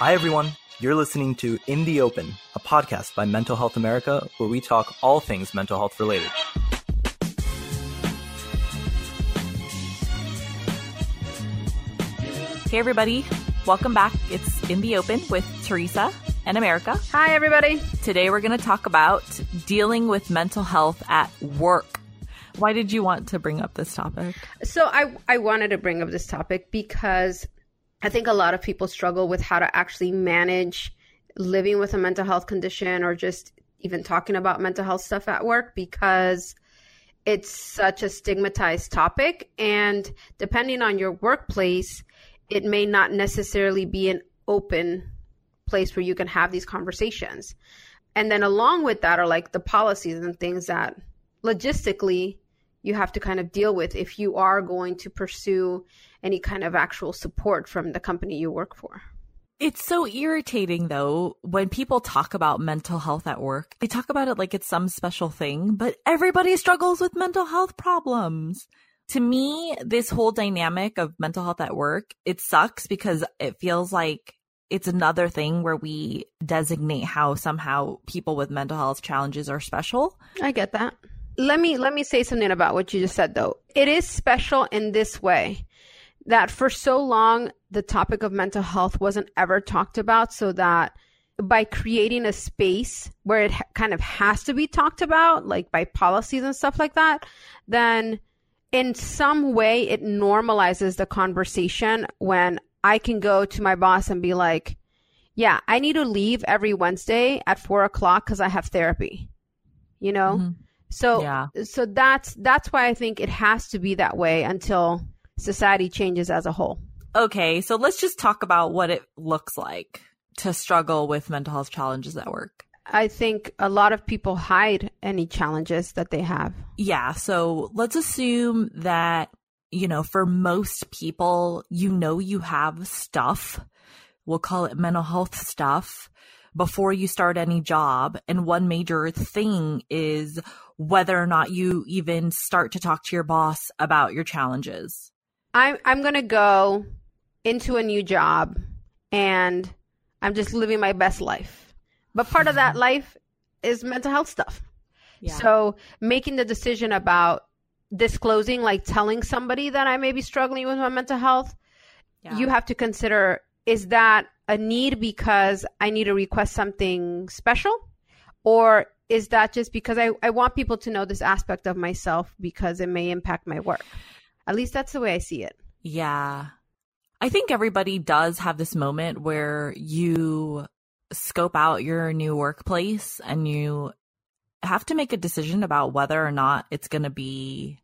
Hi, everyone. You're listening to In the Open, a podcast by Mental Health America, where we talk all things mental health related. Hey, everybody. Welcome back. It's In the Open with Teresa and America. Hi, everybody. Today, we're going to talk about dealing with mental health at work. Why did you want to bring up this topic? So, I, I wanted to bring up this topic because I think a lot of people struggle with how to actually manage living with a mental health condition or just even talking about mental health stuff at work because it's such a stigmatized topic. And depending on your workplace, it may not necessarily be an open place where you can have these conversations. And then along with that are like the policies and things that logistically you have to kind of deal with if you are going to pursue any kind of actual support from the company you work for. It's so irritating though when people talk about mental health at work. They talk about it like it's some special thing, but everybody struggles with mental health problems. To me, this whole dynamic of mental health at work, it sucks because it feels like it's another thing where we designate how somehow people with mental health challenges are special. I get that. Let me let me say something about what you just said though. It is special in this way that for so long the topic of mental health wasn't ever talked about so that by creating a space where it ha- kind of has to be talked about like by policies and stuff like that then in some way it normalizes the conversation when i can go to my boss and be like yeah i need to leave every wednesday at four o'clock because i have therapy you know mm-hmm. So yeah. so that's that's why i think it has to be that way until society changes as a whole. Okay, so let's just talk about what it looks like to struggle with mental health challenges at work. I think a lot of people hide any challenges that they have. Yeah, so let's assume that, you know, for most people, you know, you have stuff. We'll call it mental health stuff before you start any job. And one major thing is whether or not you even start to talk to your boss about your challenges. I'm I'm gonna go into a new job and I'm just living my best life. But part of that life is mental health stuff. Yeah. So making the decision about disclosing, like telling somebody that I may be struggling with my mental health, yeah. you have to consider is that a need because I need to request something special? Or is that just because I, I want people to know this aspect of myself because it may impact my work? At least that's the way I see it. Yeah. I think everybody does have this moment where you scope out your new workplace and you have to make a decision about whether or not it's going to be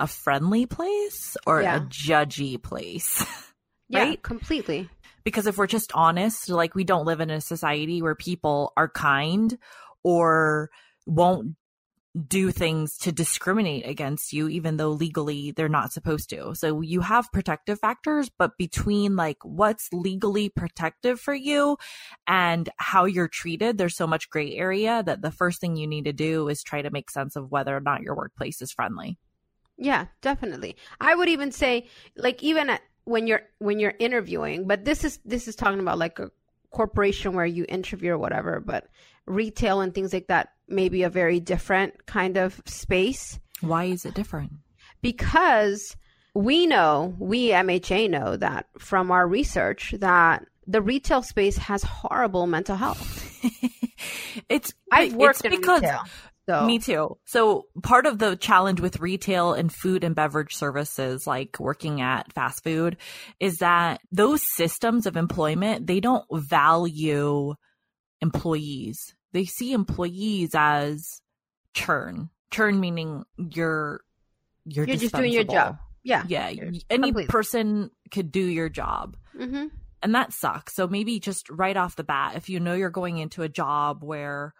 a friendly place or yeah. a judgy place. right? Yeah, completely. Because if we're just honest, like we don't live in a society where people are kind or won't do things to discriminate against you, even though legally they're not supposed to. So you have protective factors, but between like what's legally protective for you and how you're treated, there's so much gray area that the first thing you need to do is try to make sense of whether or not your workplace is friendly. Yeah, definitely. I would even say like even at, when you're when you're interviewing, but this is this is talking about like a corporation where you interview or whatever, but retail and things like that may be a very different kind of space. Why is it different? Because we know, we MHA know that from our research that the retail space has horrible mental health. it's I've worked it's because, retail. So. Me too. So part of the challenge with retail and food and beverage services, like working at fast food, is that those systems of employment, they don't value employees. They see employees as churn. Churn meaning you're you're, you're just doing your job. Yeah. Yeah. Any completely. person could do your job. Mm-hmm. And that sucks. So maybe just right off the bat, if you know you're going into a job where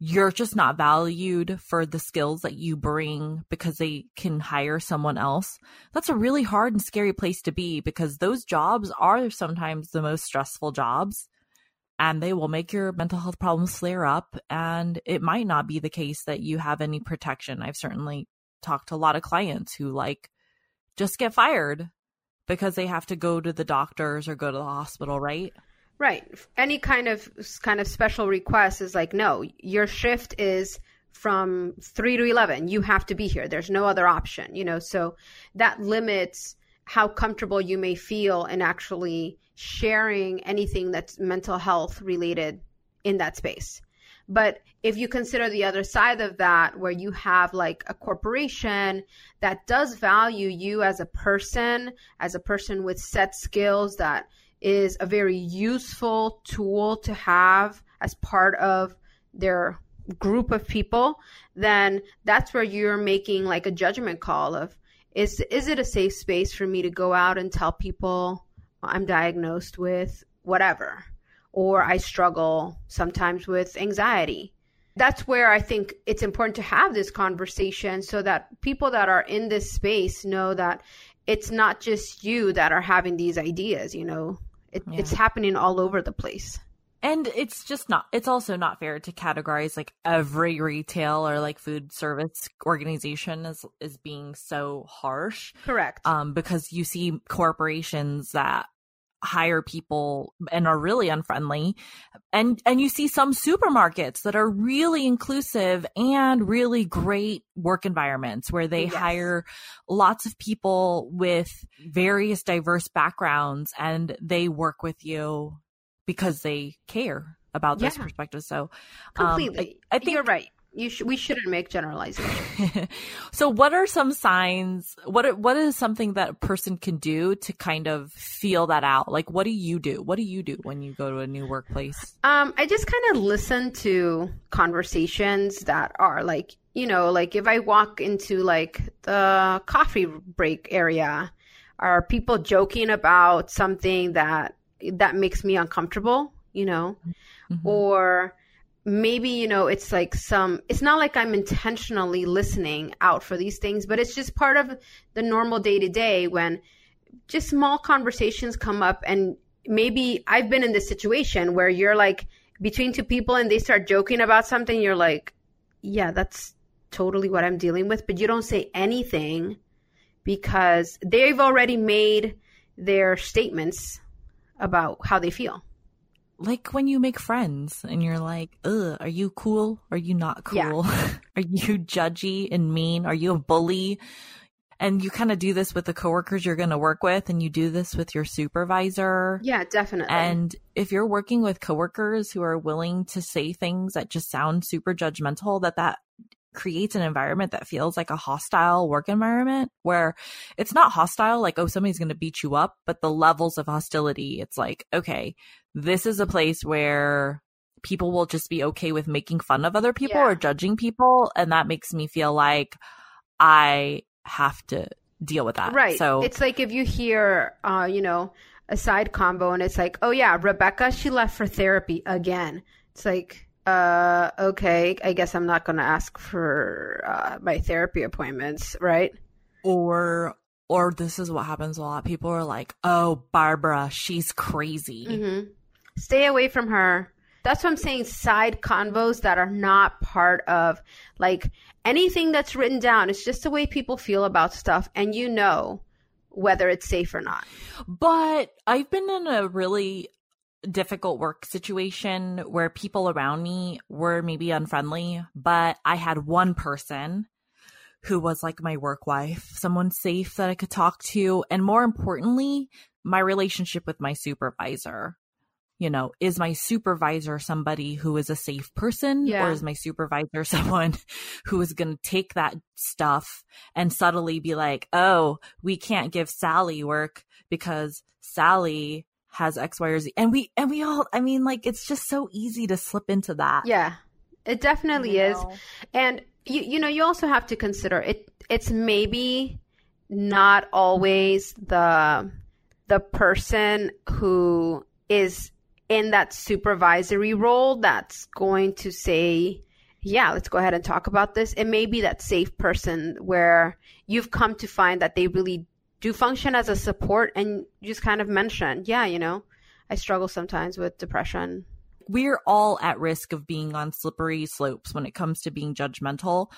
you're just not valued for the skills that you bring because they can hire someone else. That's a really hard and scary place to be because those jobs are sometimes the most stressful jobs and they will make your mental health problems flare up. And it might not be the case that you have any protection. I've certainly talked to a lot of clients who like just get fired because they have to go to the doctors or go to the hospital, right? Right. Any kind of kind of special request is like, no, your shift is from 3 to 11. You have to be here. There's no other option, you know. So that limits how comfortable you may feel in actually sharing anything that's mental health related in that space. But if you consider the other side of that, where you have like a corporation that does value you as a person, as a person with set skills that is a very useful tool to have as part of their group of people, then that's where you're making like a judgment call of is is it a safe space for me to go out and tell people I'm diagnosed with whatever or I struggle sometimes with anxiety. That's where I think it's important to have this conversation so that people that are in this space know that it's not just you that are having these ideas, you know, it, yeah. It's happening all over the place. And it's just not, it's also not fair to categorize like every retail or like food service organization as, is being so harsh. Correct. Um, because you see corporations that hire people and are really unfriendly and and you see some supermarkets that are really inclusive and really great work environments where they yes. hire lots of people with various diverse backgrounds and they work with you because they care about yeah. this perspective so um, completely I, I think you're right you sh- we shouldn't make generalizations. so, what are some signs? What are, what is something that a person can do to kind of feel that out? Like, what do you do? What do you do when you go to a new workplace? Um, I just kind of listen to conversations that are like, you know, like if I walk into like the coffee break area, are people joking about something that that makes me uncomfortable? You know, mm-hmm. or maybe you know it's like some it's not like i'm intentionally listening out for these things but it's just part of the normal day to day when just small conversations come up and maybe i've been in this situation where you're like between two people and they start joking about something you're like yeah that's totally what i'm dealing with but you don't say anything because they've already made their statements about how they feel like when you make friends and you're like, ugh, are you cool? Are you not cool? Yeah. are you judgy and mean? Are you a bully? And you kind of do this with the coworkers you're going to work with and you do this with your supervisor. Yeah, definitely. And if you're working with coworkers who are willing to say things that just sound super judgmental, that that creates an environment that feels like a hostile work environment where it's not hostile, like, oh, somebody's going to beat you up, but the levels of hostility, it's like, okay, this is a place where people will just be okay with making fun of other people yeah. or judging people. And that makes me feel like I have to deal with that. Right. So it's like if you hear, uh, you know, a side combo and it's like, oh yeah, Rebecca, she left for therapy again. It's like, uh, okay, I guess I'm not going to ask for uh, my therapy appointments, right? Or or this is what happens a lot. People are like, "Oh, Barbara, she's crazy." Mm-hmm. Stay away from her. That's what I'm saying. Side convos that are not part of like anything that's written down. It's just the way people feel about stuff, and you know whether it's safe or not. But I've been in a really difficult work situation where people around me were maybe unfriendly, but I had one person who was like my work wife, someone safe that I could talk to, and more importantly, my relationship with my supervisor. You know, is my supervisor somebody who is a safe person yeah. or is my supervisor someone who is going to take that stuff and subtly be like, "Oh, we can't give Sally work because Sally has X, Y, or Z. And we and we all I mean, like it's just so easy to slip into that. Yeah. It definitely is. And you you know, you also have to consider it it's maybe not always the the person who is in that supervisory role that's going to say yeah, let's go ahead and talk about this. It may be that safe person where you've come to find that they really do function as a support and just kind of mention, yeah, you know, I struggle sometimes with depression. We're all at risk of being on slippery slopes when it comes to being judgmental.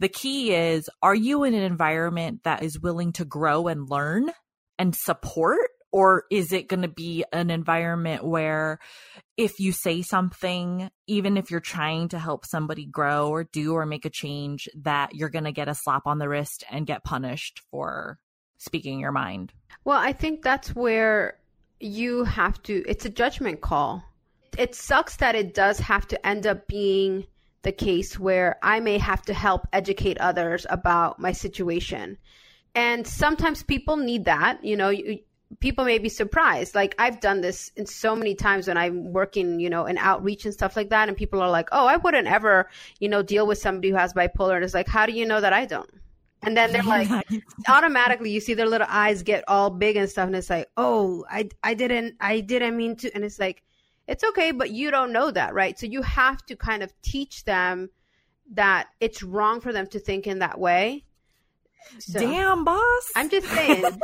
The key is are you in an environment that is willing to grow and learn and support? or is it going to be an environment where if you say something, even if you're trying to help somebody grow or do or make a change, that you're going to get a slap on the wrist and get punished for speaking your mind? Well, I think that's where you have to, it's a judgment call. It sucks that it does have to end up being the case where I may have to help educate others about my situation. And sometimes people need that. You know, you, people may be surprised. Like I've done this in so many times when I'm working, you know, in outreach and stuff like that. And people are like, oh, I wouldn't ever, you know, deal with somebody who has bipolar. And it's like, how do you know that I don't? And then they're like, automatically, you see their little eyes get all big and stuff, and it's like, oh, I, I didn't, I didn't mean to, and it's like, it's okay, but you don't know that, right? So you have to kind of teach them that it's wrong for them to think in that way. So, Damn, boss. I'm just saying.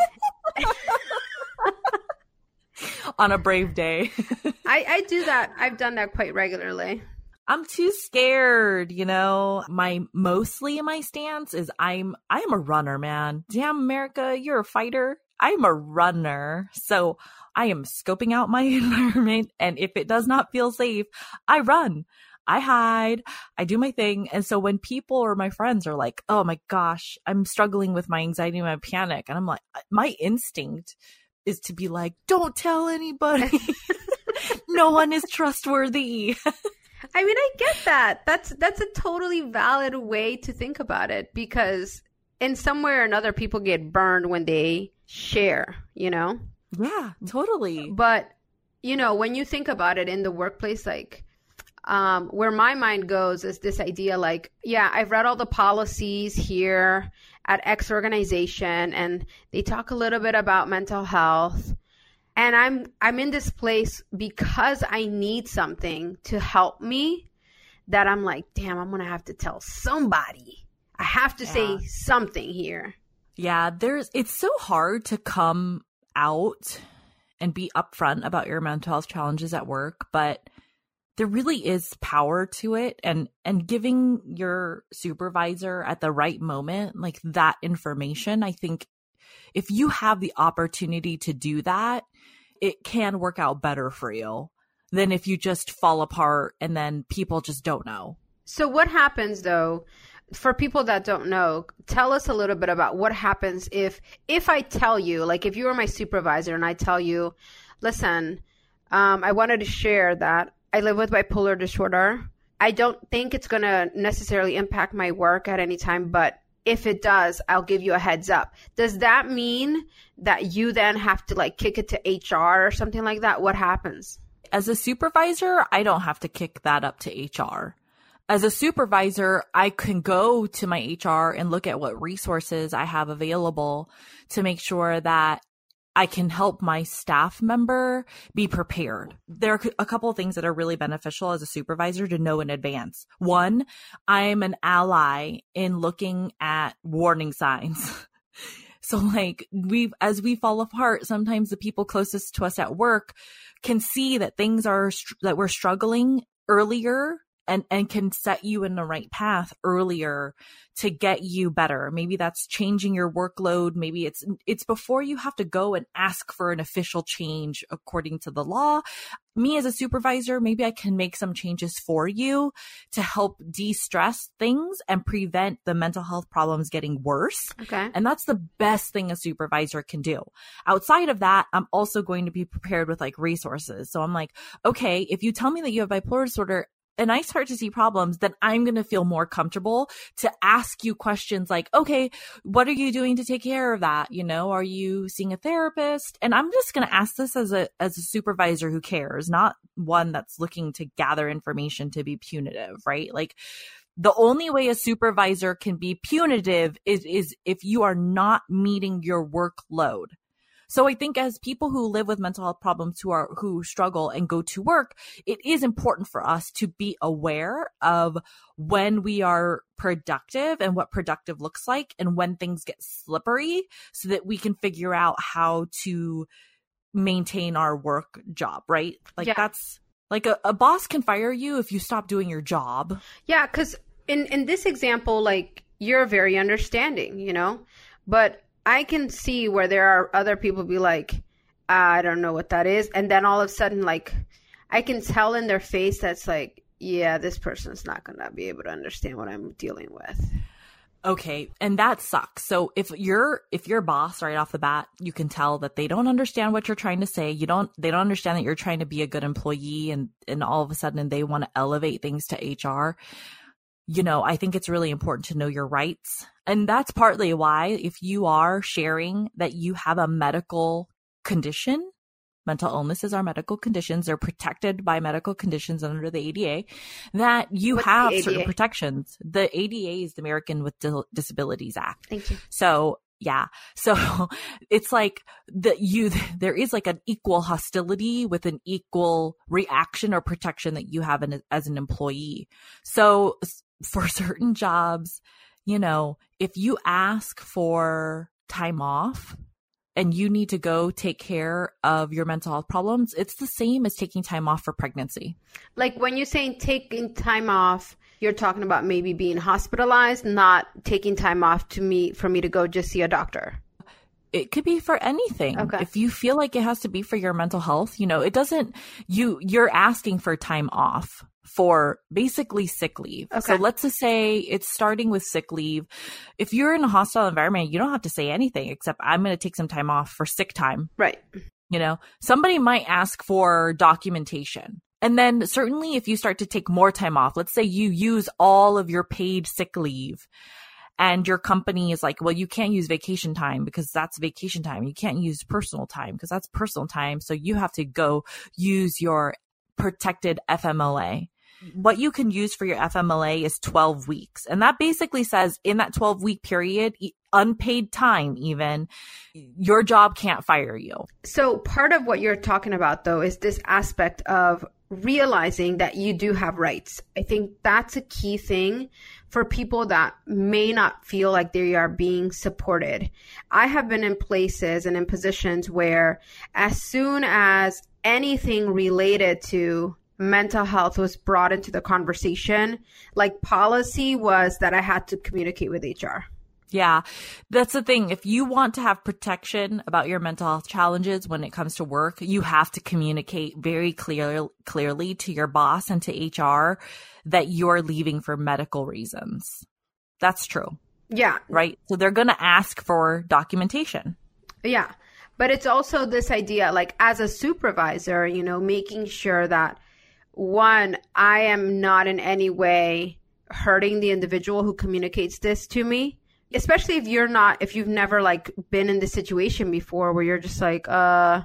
On a brave day. I, I do that. I've done that quite regularly. I'm too scared, you know. My mostly my stance is I'm I'm a runner, man. Damn America, you're a fighter. I'm a runner. So I am scoping out my environment. And if it does not feel safe, I run. I hide, I do my thing. And so when people or my friends are like, oh my gosh, I'm struggling with my anxiety and my panic, and I'm like, my instinct is to be like, don't tell anybody. no one is trustworthy. I mean, I get that. That's that's a totally valid way to think about it because in some way or another people get burned when they share, you know? Yeah, totally. But you know, when you think about it in the workplace, like um, where my mind goes is this idea like, yeah, I've read all the policies here at X organization, and they talk a little bit about mental health. And I'm I'm in this place because I need something to help me that I'm like, damn, I'm gonna have to tell somebody. I have to yeah. say something here. Yeah, there's it's so hard to come out and be upfront about your mental health challenges at work, but there really is power to it and and giving your supervisor at the right moment like that information i think if you have the opportunity to do that it can work out better for you than if you just fall apart and then people just don't know so what happens though for people that don't know, tell us a little bit about what happens if if I tell you, like if you were my supervisor and I tell you, listen, um, I wanted to share that I live with bipolar disorder. I don't think it's going to necessarily impact my work at any time, but if it does, I'll give you a heads up. Does that mean that you then have to like kick it to HR or something like that? What happens? As a supervisor, I don't have to kick that up to HR as a supervisor, I can go to my HR and look at what resources I have available to make sure that I can help my staff member be prepared. There are a couple of things that are really beneficial as a supervisor to know in advance. One, I'm an ally in looking at warning signs. so like we as we fall apart, sometimes the people closest to us at work can see that things are that we're struggling earlier and and can set you in the right path earlier to get you better. Maybe that's changing your workload. Maybe it's it's before you have to go and ask for an official change according to the law. Me as a supervisor maybe i can make some changes for you to help de-stress things and prevent the mental health problems getting worse. Okay. And that's the best thing a supervisor can do. Outside of that i'm also going to be prepared with like resources. So i'm like okay if you tell me that you have bipolar disorder and I start to see problems, then I'm going to feel more comfortable to ask you questions like, okay, what are you doing to take care of that? You know, are you seeing a therapist? And I'm just going to ask this as a, as a supervisor who cares, not one that's looking to gather information to be punitive, right? Like, the only way a supervisor can be punitive is, is if you are not meeting your workload. So I think as people who live with mental health problems who are, who struggle and go to work, it is important for us to be aware of when we are productive and what productive looks like and when things get slippery so that we can figure out how to maintain our work job, right? Like yeah. that's like a, a boss can fire you if you stop doing your job. Yeah, because in in this example, like you're very understanding, you know, but I can see where there are other people be like, ah, I don't know what that is. And then all of a sudden, like, I can tell in their face that's like, yeah, this person's not going to be able to understand what I'm dealing with. Okay, and that sucks. So if you're if your boss right off the bat, you can tell that they don't understand what you're trying to say. You don't they don't understand that you're trying to be a good employee and and all of a sudden they want to elevate things to HR. You know, I think it's really important to know your rights. And that's partly why if you are sharing that you have a medical condition, mental illnesses are medical conditions. They're protected by medical conditions under the ADA. That you What's have certain protections. The ADA is the American with Disabilities Act. Thank you. So yeah. So it's like that you, there is like an equal hostility with an equal reaction or protection that you have in, as an employee. So for certain jobs, you know, if you ask for time off, and you need to go take care of your mental health problems, it's the same as taking time off for pregnancy. Like when you're saying taking time off, you're talking about maybe being hospitalized, not taking time off to me for me to go just see a doctor. It could be for anything. Okay. If you feel like it has to be for your mental health, you know, it doesn't you you're asking for time off for basically sick leave. Okay. So let's just say it's starting with sick leave. If you're in a hostile environment, you don't have to say anything except I'm going to take some time off for sick time. Right. You know, somebody might ask for documentation. And then certainly if you start to take more time off, let's say you use all of your paid sick leave and your company is like, well, you can't use vacation time because that's vacation time. You can't use personal time because that's personal time. So you have to go use your protected FMLA what you can use for your FMLA is 12 weeks. And that basically says in that 12 week period, unpaid time even, your job can't fire you. So part of what you're talking about though is this aspect of realizing that you do have rights. I think that's a key thing for people that may not feel like they are being supported. I have been in places and in positions where as soon as anything related to mental health was brought into the conversation, like policy was that I had to communicate with HR. Yeah, that's the thing. If you want to have protection about your mental health challenges when it comes to work, you have to communicate very clear, clearly to your boss and to HR that you're leaving for medical reasons. That's true. Yeah. Right. So they're going to ask for documentation. Yeah. But it's also this idea, like as a supervisor, you know, making sure that one, I am not in any way hurting the individual who communicates this to me. Especially if you're not, if you've never like been in this situation before where you're just like, uh,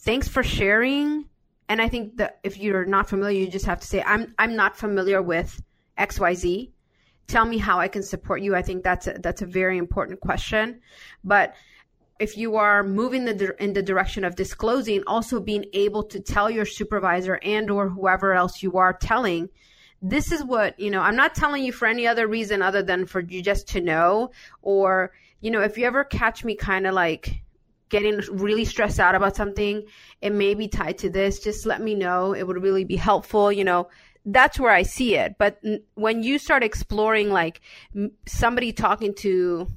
thanks for sharing. And I think that if you're not familiar, you just have to say, I'm, I'm not familiar with XYZ. Tell me how I can support you. I think that's a, that's a very important question. But if you are moving the, in the direction of disclosing, also being able to tell your supervisor and or whoever else you are telling, this is what, you know, I'm not telling you for any other reason other than for you just to know. Or, you know, if you ever catch me kind of like getting really stressed out about something, it may be tied to this. Just let me know. It would really be helpful. You know, that's where I see it. But when you start exploring like somebody talking to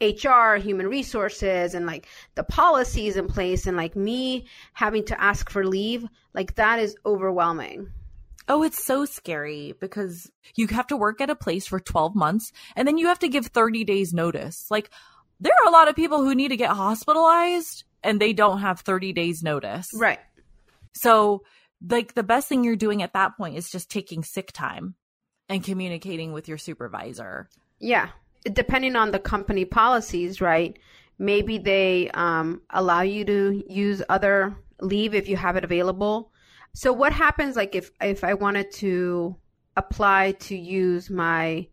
HR, human resources, and like the policies in place, and like me having to ask for leave, like that is overwhelming. Oh, it's so scary because you have to work at a place for 12 months and then you have to give 30 days notice. Like, there are a lot of people who need to get hospitalized and they don't have 30 days notice. Right. So, like, the best thing you're doing at that point is just taking sick time and communicating with your supervisor. Yeah depending on the company policies, right? Maybe they um, allow you to use other leave if you have it available. So what happens like if if I wanted to apply to use my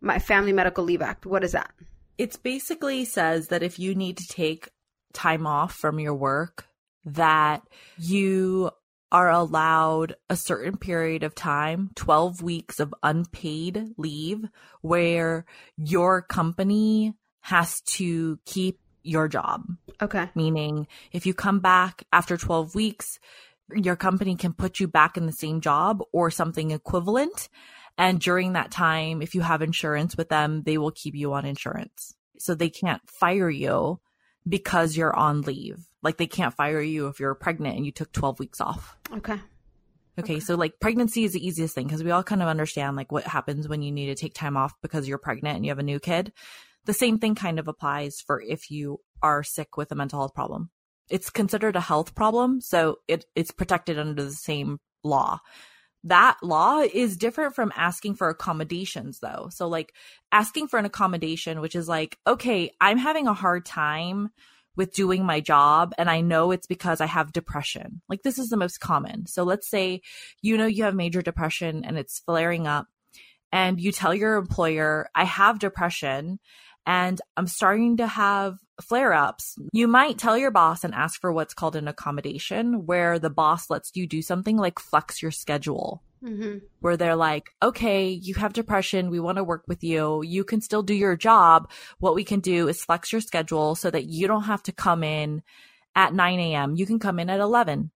my Family Medical Leave Act? What is that? It basically says that if you need to take time off from your work, that you are allowed a certain period of time, 12 weeks of unpaid leave, where your company has to keep your job. Okay. Meaning, if you come back after 12 weeks, your company can put you back in the same job or something equivalent. And during that time, if you have insurance with them, they will keep you on insurance. So they can't fire you because you're on leave. Like they can't fire you if you're pregnant and you took 12 weeks off. Okay. Okay, okay. so like pregnancy is the easiest thing because we all kind of understand like what happens when you need to take time off because you're pregnant and you have a new kid. The same thing kind of applies for if you are sick with a mental health problem. It's considered a health problem, so it it's protected under the same law that law is different from asking for accommodations though. So like asking for an accommodation, which is like, okay, I'm having a hard time with doing my job and I know it's because I have depression. Like this is the most common. So let's say you know you have major depression and it's flaring up and you tell your employer, I have depression and I'm starting to have flare ups, you might tell your boss and ask for what's called an accommodation, where the boss lets you do something like flex your schedule. Mm-hmm. Where they're like, okay, you have depression. We want to work with you. You can still do your job. What we can do is flex your schedule so that you don't have to come in at 9 a.m. You can come in at 11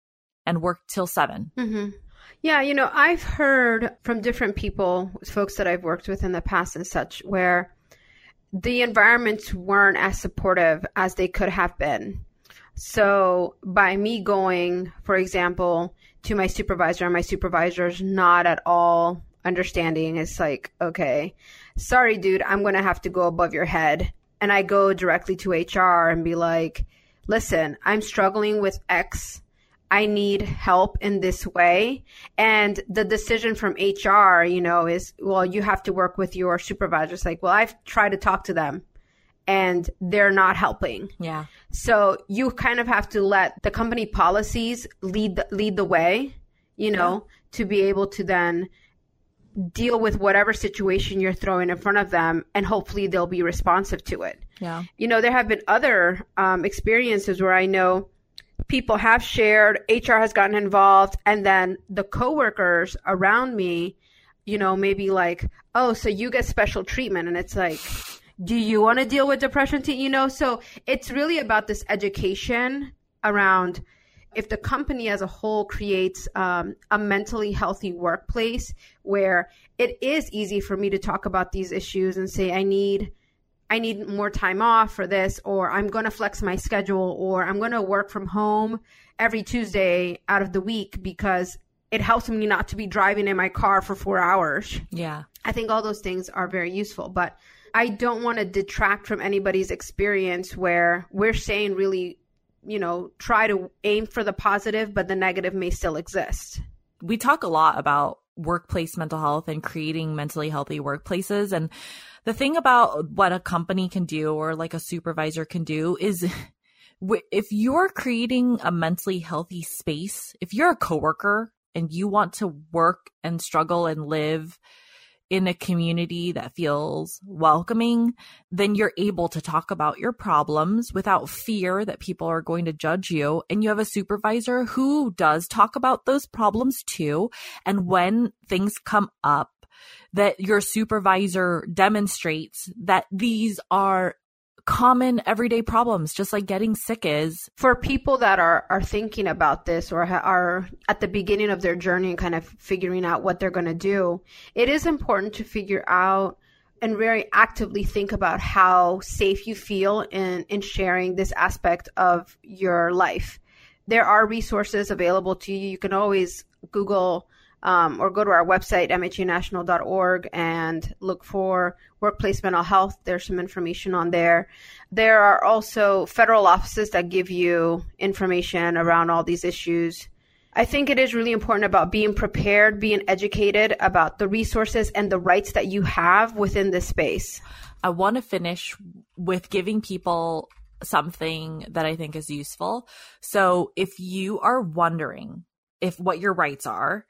and work till 7. Mm-hmm. Yeah, you know, I've heard from different people, folks that I've worked with in the past and such, where the environments weren't as supportive as they could have been. So by me going, for example, to my supervisor and my supervisor's not at all understanding, it's like, okay, sorry, dude, I'm going to have to go above your head. And I go directly to HR and be like, listen, I'm struggling with X I need help in this way. And the decision from HR, you know, is, well, you have to work with your supervisors. Like, well, I've tried to talk to them and they're not helping. Yeah. So you kind of have to let the company policies lead the, lead the way, you know, yeah. to be able to then deal with whatever situation you're throwing in front of them and hopefully they'll be responsive to it. Yeah. You know, there have been other um, experiences where I know people have shared, HR has gotten involved, and then the coworkers around me, you know, maybe like, oh, so you get special treatment. And it's like, do you want to deal with depression? To, you know, so it's really about this education around if the company as a whole creates um, a mentally healthy workplace where it is easy for me to talk about these issues and say, I need I need more time off for this, or I'm going to flex my schedule, or I'm going to work from home every Tuesday out of the week because it helps me not to be driving in my car for four hours. Yeah. I think all those things are very useful, but I don't want to detract from anybody's experience where we're saying really, you know, try to aim for the positive, but the negative may still exist. We talk a lot about workplace mental health and creating mentally healthy workplaces. And the thing about what a company can do or like a supervisor can do is if you're creating a mentally healthy space, if you're a coworker and you want to work and struggle and live in a community that feels welcoming, then you're able to talk about your problems without fear that people are going to judge you. And you have a supervisor who does talk about those problems too. And when things come up, that your supervisor demonstrates that these are common everyday problems just like getting sick is. For people that are are thinking about this or ha- are at the beginning of their journey and kind of figuring out what they're going to do it is important to figure out and very actively think about how safe you feel in in sharing this aspect of your life. There are resources available to you. You can always google um, or go to our website, mhanational.org, and look for workplace mental health. There's some information on there. There are also federal offices that give you information around all these issues. I think it is really important about being prepared, being educated about the resources and the rights that you have within this space. I want to finish with giving people something that I think is useful. So if you are wondering if what your rights are,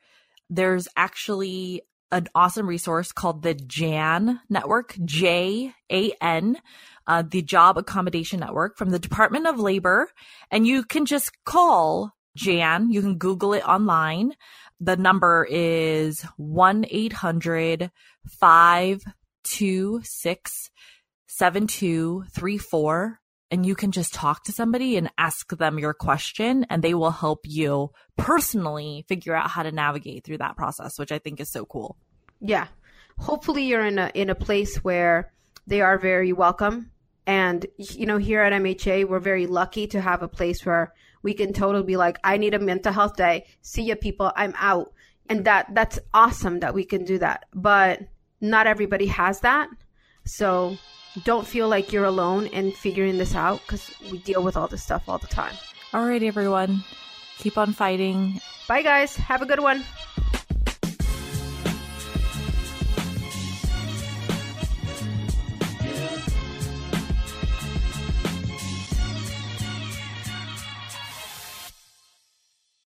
there's actually an awesome resource called the JAN Network, J A N, uh, the Job Accommodation Network from the Department of Labor. And you can just call JAN. You can Google it online. The number is 1 800 526 7234 and you can just talk to somebody and ask them your question and they will help you personally figure out how to navigate through that process which i think is so cool yeah hopefully you're in a in a place where they are very welcome And, you know, here at MHA, we're very lucky to have a place where we can totally be like, I need a mental health day. See ya, people. I'm out. And that, that's awesome that we can do that. But not everybody has that. So don't feel like you're alone in figuring this out because we deal with all this stuff all the time. All right, everyone. Keep on fighting. Bye, guys. Have a good one.